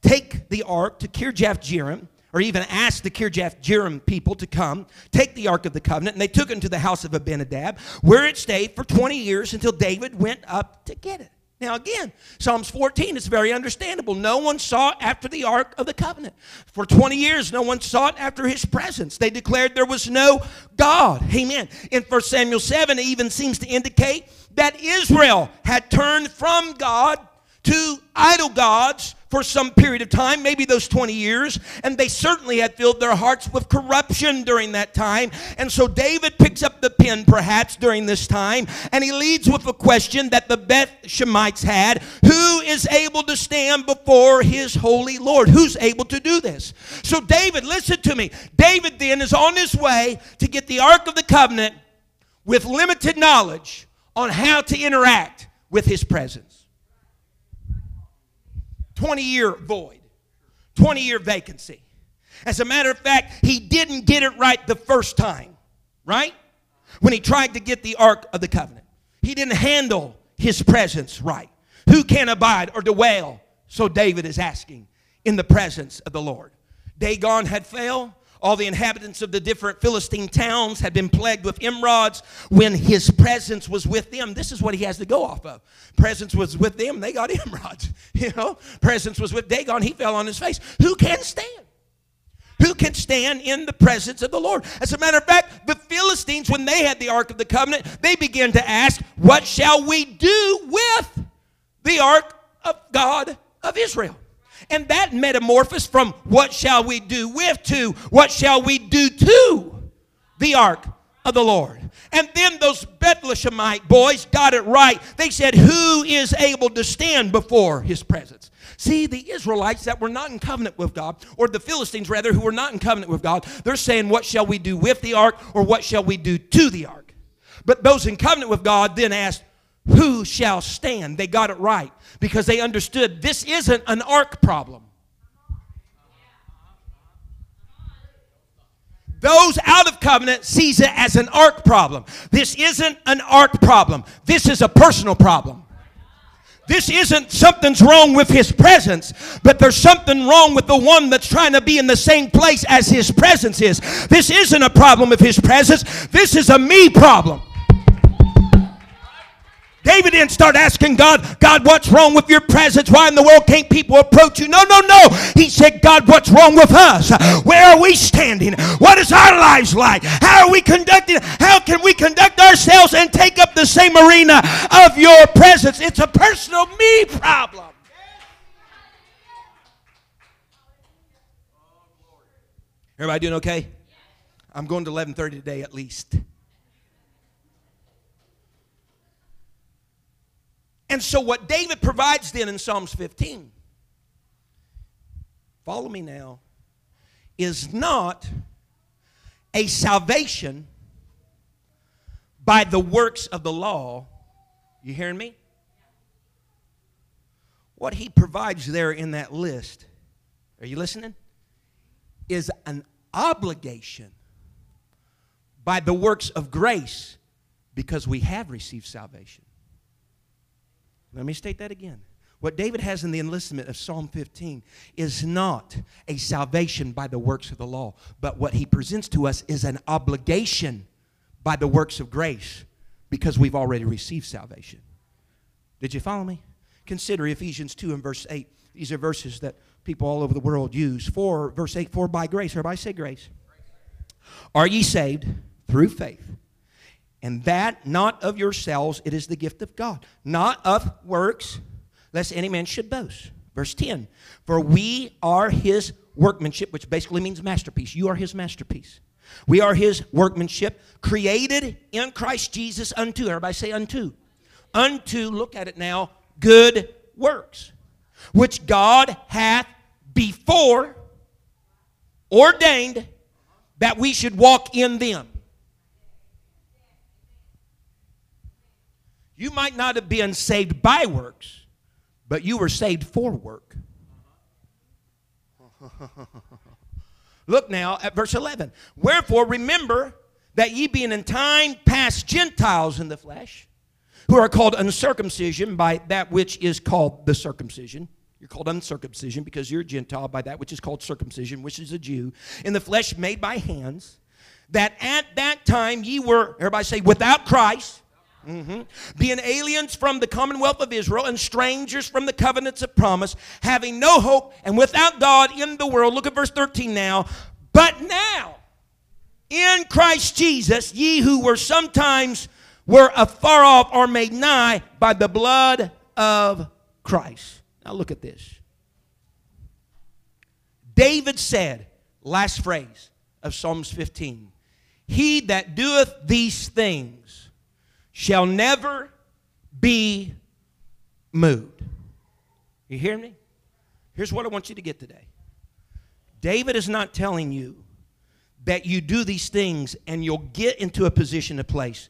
take the ark to Kirjath Jearim, or even ask the Kirjath Jearim people to come, take the Ark of the Covenant, and they took it to the house of Abinadab, where it stayed for 20 years until David went up to get it. Now, again, Psalms 14 is very understandable. No one sought after the Ark of the Covenant. For 20 years, no one sought after his presence. They declared there was no God. Amen. In 1 Samuel 7, it even seems to indicate that Israel had turned from God to idol gods for some period of time, maybe those 20 years, and they certainly had filled their hearts with corruption during that time. And so David picks up the pen perhaps during this time, and he leads with a question that the Beth Shemites had Who is able to stand before his holy Lord? Who's able to do this? So, David, listen to me. David then is on his way to get the Ark of the Covenant with limited knowledge on how to interact with his presence. 20 year void, 20 year vacancy. As a matter of fact, he didn't get it right the first time, right? When he tried to get the Ark of the Covenant, he didn't handle his presence right. Who can abide or dwell? So David is asking in the presence of the Lord. Dagon had failed. All the inhabitants of the different Philistine towns had been plagued with emerods when his presence was with them. This is what he has to go off of. Presence was with them, they got emerods. You know, presence was with Dagon, he fell on his face. Who can stand? Who can stand in the presence of the Lord? As a matter of fact, the Philistines, when they had the Ark of the Covenant, they began to ask, What shall we do with the Ark of God of Israel? And that metamorphosed from what shall we do with to what shall we do to the ark of the Lord. And then those Bethlehemite boys got it right. They said, Who is able to stand before his presence? See, the Israelites that were not in covenant with God, or the Philistines rather, who were not in covenant with God, they're saying, What shall we do with the ark, or what shall we do to the ark? But those in covenant with God then asked, Who shall stand? They got it right because they understood this isn't an ark problem. Those out of covenant sees it as an ark problem. This isn't an ark problem. This is a personal problem. This isn't something's wrong with his presence, but there's something wrong with the one that's trying to be in the same place as his presence is. This isn't a problem of his presence. This is a me problem. David didn't start asking God, God, what's wrong with your presence? Why in the world can't people approach you? No, no, no. He said, God, what's wrong with us? Where are we standing? What is our lives like? How are we conducting? How can we conduct ourselves and take up the same arena of your presence? It's a personal me problem. Everybody doing okay? I'm going to 11:30 today at least. And so, what David provides then in Psalms 15, follow me now, is not a salvation by the works of the law. You hearing me? What he provides there in that list, are you listening? Is an obligation by the works of grace because we have received salvation. Let me state that again. What David has in the enlistment of Psalm 15 is not a salvation by the works of the law, but what he presents to us is an obligation by the works of grace because we've already received salvation. Did you follow me? Consider Ephesians 2 and verse 8. These are verses that people all over the world use. For, verse 8, for by grace, everybody say grace. Are ye saved through faith? And that not of yourselves, it is the gift of God, not of works, lest any man should boast. Verse 10 For we are his workmanship, which basically means masterpiece. You are his masterpiece. We are his workmanship, created in Christ Jesus unto, everybody say unto. Unto, look at it now, good works, which God hath before ordained that we should walk in them. You might not have been saved by works, but you were saved for work. Look now at verse 11. Wherefore, remember that ye being in time past Gentiles in the flesh, who are called uncircumcision by that which is called the circumcision. You're called uncircumcision because you're a Gentile by that which is called circumcision, which is a Jew, in the flesh made by hands, that at that time ye were, everybody say, without Christ Mm-hmm. Being aliens from the commonwealth of Israel and strangers from the covenants of promise, having no hope and without God in the world. Look at verse 13 now. But now, in Christ Jesus, ye who were sometimes were afar off are made nigh by the blood of Christ. Now look at this. David said, last phrase of Psalms 15 He that doeth these things shall never be moved. You hear me? Here's what I want you to get today. David is not telling you that you do these things and you'll get into a position, a place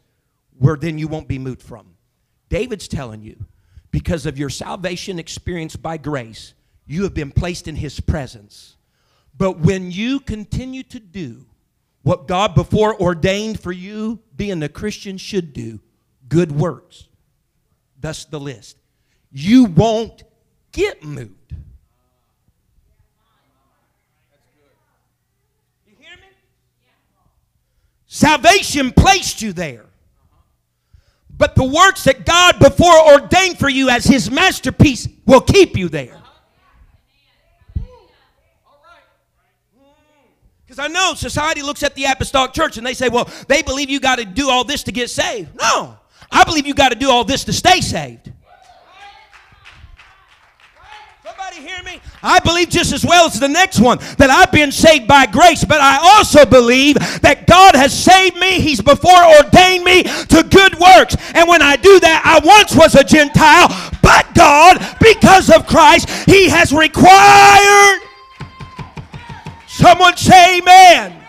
where then you won't be moved from. David's telling you because of your salvation experience by grace, you have been placed in his presence. But when you continue to do what God before ordained for you, being a Christian should do, good works, thus the list, you won't get moved. You hear me? Salvation placed you there. But the works that God before ordained for you as His masterpiece will keep you there. Because I know society looks at the apostolic church and they say, well, they believe you got to do all this to get saved. No, I believe you got to do all this to stay saved. Somebody hear me? I believe just as well as the next one that I've been saved by grace, but I also believe that God has saved me. He's before ordained me to good works. And when I do that, I once was a Gentile, but God, because of Christ, He has required. Someone say amen.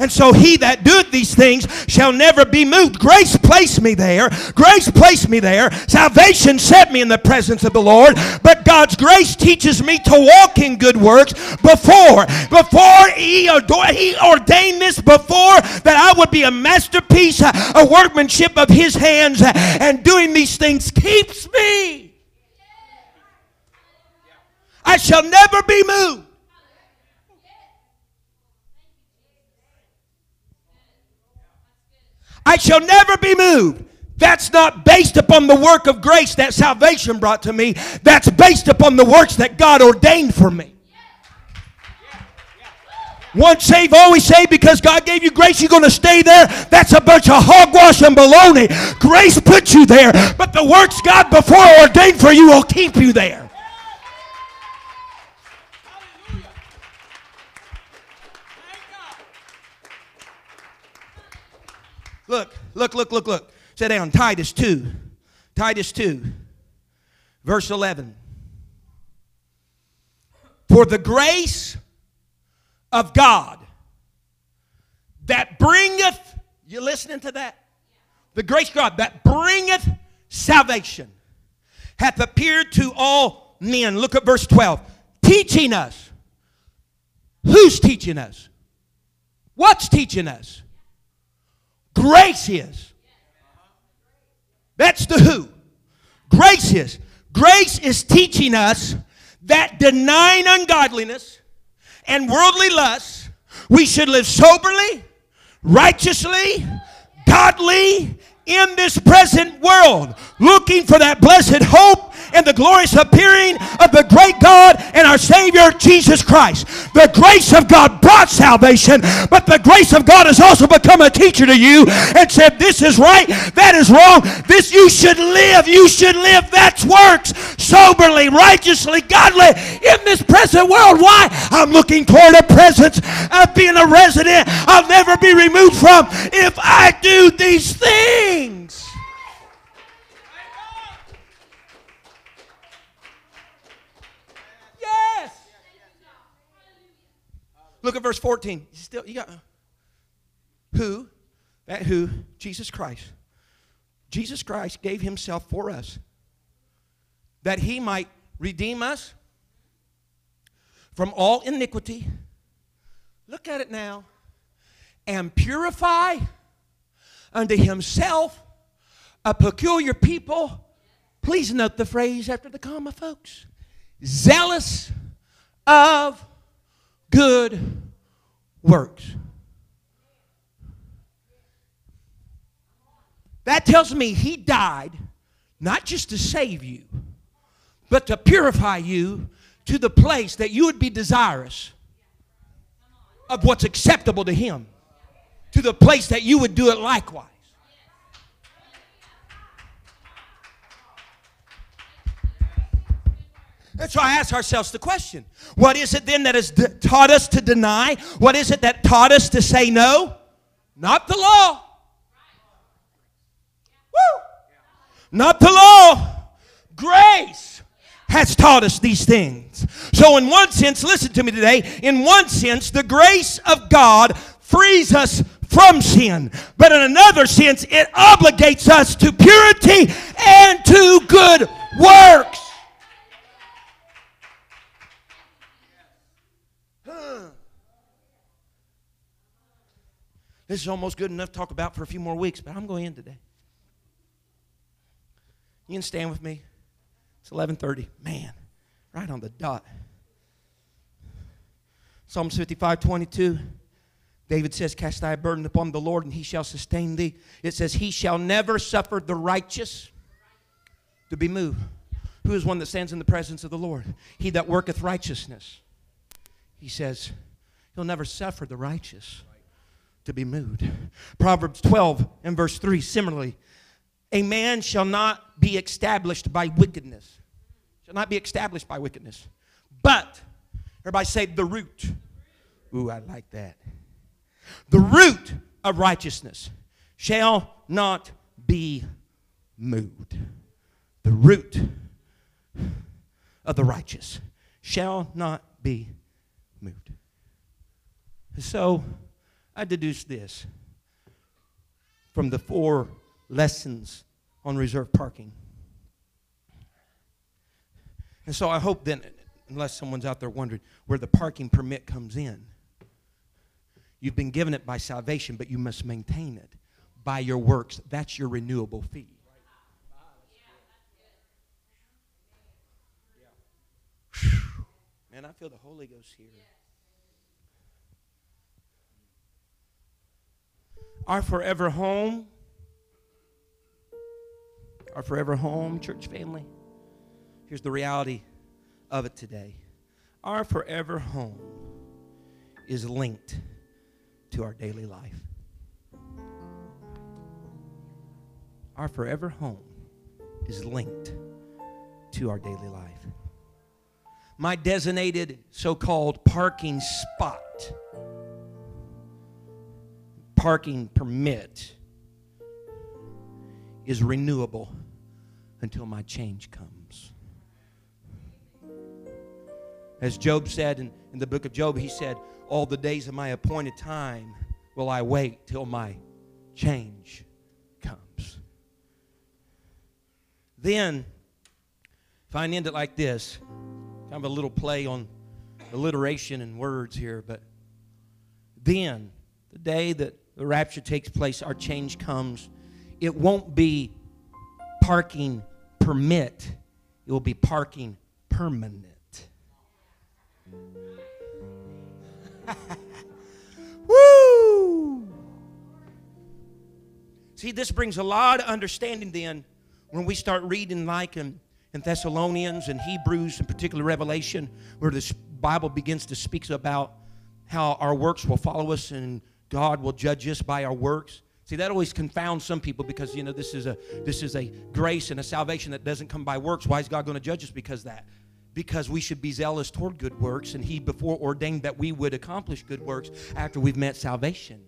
And so he that doeth these things shall never be moved. Grace placed me there. Grace placed me there. Salvation set me in the presence of the Lord. But God's grace teaches me to walk in good works before. Before he, he ordained this before that I would be a masterpiece, a workmanship of his hands. And doing these things keeps me. I shall never be moved. I shall never be moved. That's not based upon the work of grace that salvation brought to me. That's based upon the works that God ordained for me. Once saved, always saved because God gave you grace, you're going to stay there. That's a bunch of hogwash and baloney. Grace put you there, but the works God before ordained for you will keep you there. Look, look, look, look, look. Sit down. Titus 2. Titus 2, verse 11. For the grace of God that bringeth, you listening to that? The grace God that bringeth salvation hath appeared to all men. Look at verse 12. Teaching us. Who's teaching us? What's teaching us? Grace is. That's the who. Grace is. Grace is teaching us that denying ungodliness and worldly lusts, we should live soberly, righteously, godly in this present world, looking for that blessed hope and the glorious appearing of the great God and our Savior Jesus Christ. The grace of God brought salvation, but the grace of God has also become a teacher to you and said, This is right, that is wrong, this you should live, you should live. That's works soberly, righteously, godly in this present world. Why? I'm looking toward a presence of being a resident I'll never be removed from if I do these things. Look at verse 14. You still you got uh, who? That who? Jesus Christ. Jesus Christ gave himself for us that he might redeem us from all iniquity. Look at it now. And purify unto himself a peculiar people. Please note the phrase after the comma, folks. Zealous of good works. That tells me he died not just to save you, but to purify you to the place that you would be desirous of what's acceptable to him, to the place that you would do it likewise. That's why I ask ourselves the question what is it then that has taught us to deny? What is it that taught us to say no? Not the law. Woo! Not the law. Grace has taught us these things. So, in one sense, listen to me today, in one sense, the grace of God frees us from sin. But in another sense, it obligates us to purity and to good works. This is almost good enough to talk about for a few more weeks, but I'm going in today. You can stand with me. It's 11:30. Man, right on the dot. Psalms 55, 22. David says, Cast thy burden upon the Lord, and he shall sustain thee. It says, He shall never suffer the righteous to be moved. Who is one that stands in the presence of the Lord? He that worketh righteousness. He says, He'll never suffer the righteous to be moved. Proverbs 12 and verse 3, similarly, a man shall not be established by wickedness. Shall not be established by wickedness. But, everybody say the root. Ooh, I like that. The root of righteousness shall not be moved. The root of the righteous shall not be moved. So, I deduce this from the four lessons on reserve parking. And so I hope then, unless someone's out there wondering where the parking permit comes in, you've been given it by salvation, but you must maintain it by your works. That's your renewable fee. Man, I feel the Holy Ghost here. Our forever home our forever home, church family. Here's the reality of it today our forever home is linked to our daily life. Our forever home is linked to our daily life. My designated so called parking spot, parking permit, is renewable until my change comes. As Job said in, in the book of Job, he said, All the days of my appointed time will I wait till my change comes. Then, if I end it like this, kind of a little play on alliteration and words here, but then, the day that the rapture takes place, our change comes. It won't be parking permit, it will be parking permanent. Woo! See, this brings a lot of understanding then when we start reading like in, in Thessalonians and Hebrews, in particular Revelation, where this Bible begins to speak about how our works will follow us and God will judge us by our works. See, that always confounds some people because you know this is a this is a grace and a salvation that doesn't come by works. Why is God going to judge us because that? Because we should be zealous toward good works, and He before ordained that we would accomplish good works after we've met salvation.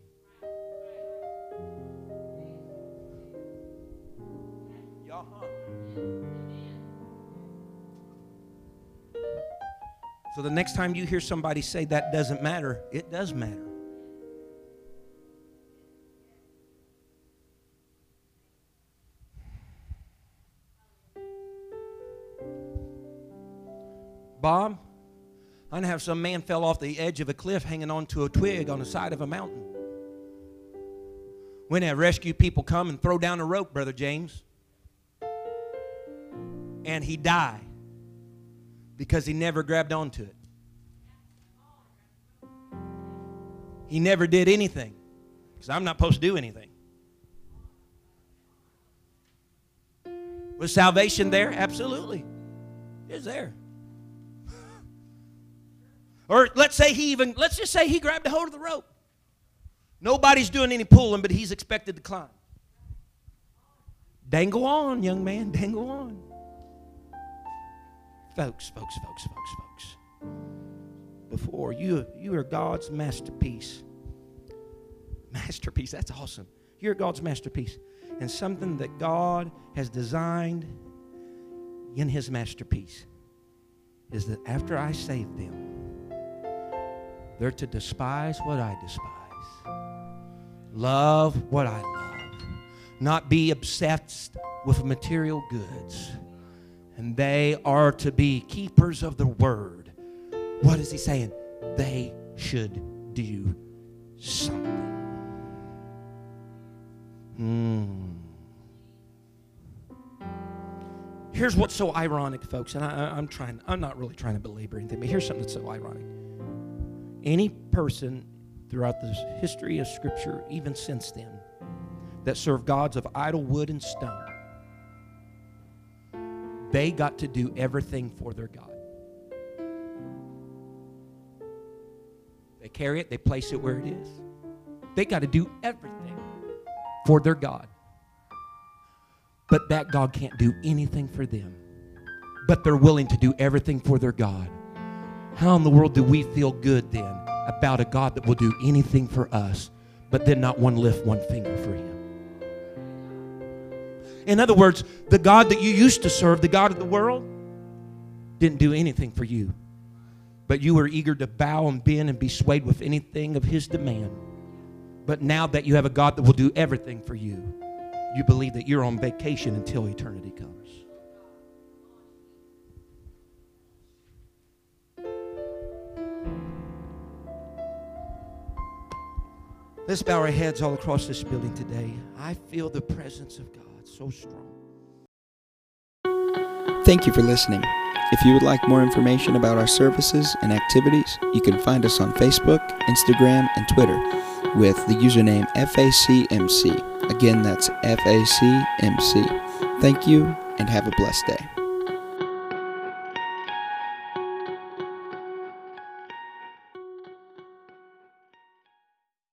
So the next time you hear somebody say that doesn't matter, it does matter. Bob, I know have some man fell off the edge of a cliff hanging onto a twig on the side of a mountain. When have rescue people come and throw down a rope, Brother James? And he died because he never grabbed onto it. He never did anything because I'm not supposed to do anything. Was salvation there? Absolutely. It was there. Or let's say he even, let's just say he grabbed a hold of the rope. Nobody's doing any pulling, but he's expected to climb. Dangle on, young man, dangle on. Folks, folks, folks, folks, folks. Before you you are God's masterpiece. Masterpiece, that's awesome. You're God's masterpiece. And something that God has designed in his masterpiece is that after I save them, they're to despise what I despise, love what I love, not be obsessed with material goods. And they are to be keepers of the word. What is he saying? They should do something. Hmm. Here's what's so ironic, folks, and I, am trying, I'm not really trying to belabor anything, but here's something that's so ironic. Any person throughout the history of Scripture, even since then, that served gods of idol wood and stone, they got to do everything for their God. They carry it, they place it where it is. They got to do everything for their God. But that God can't do anything for them. But they're willing to do everything for their God. How in the world do we feel good then about a God that will do anything for us, but then not one lift one finger for Him? In other words, the God that you used to serve, the God of the world, didn't do anything for you. But you were eager to bow and bend and be swayed with anything of His demand. But now that you have a God that will do everything for you, you believe that you're on vacation until eternity comes. Let's bow our heads all across this building today. I feel the presence of God so strong. Thank you for listening. If you would like more information about our services and activities, you can find us on Facebook, Instagram, and Twitter with the username FACMC. Again, that's FACMC. Thank you and have a blessed day.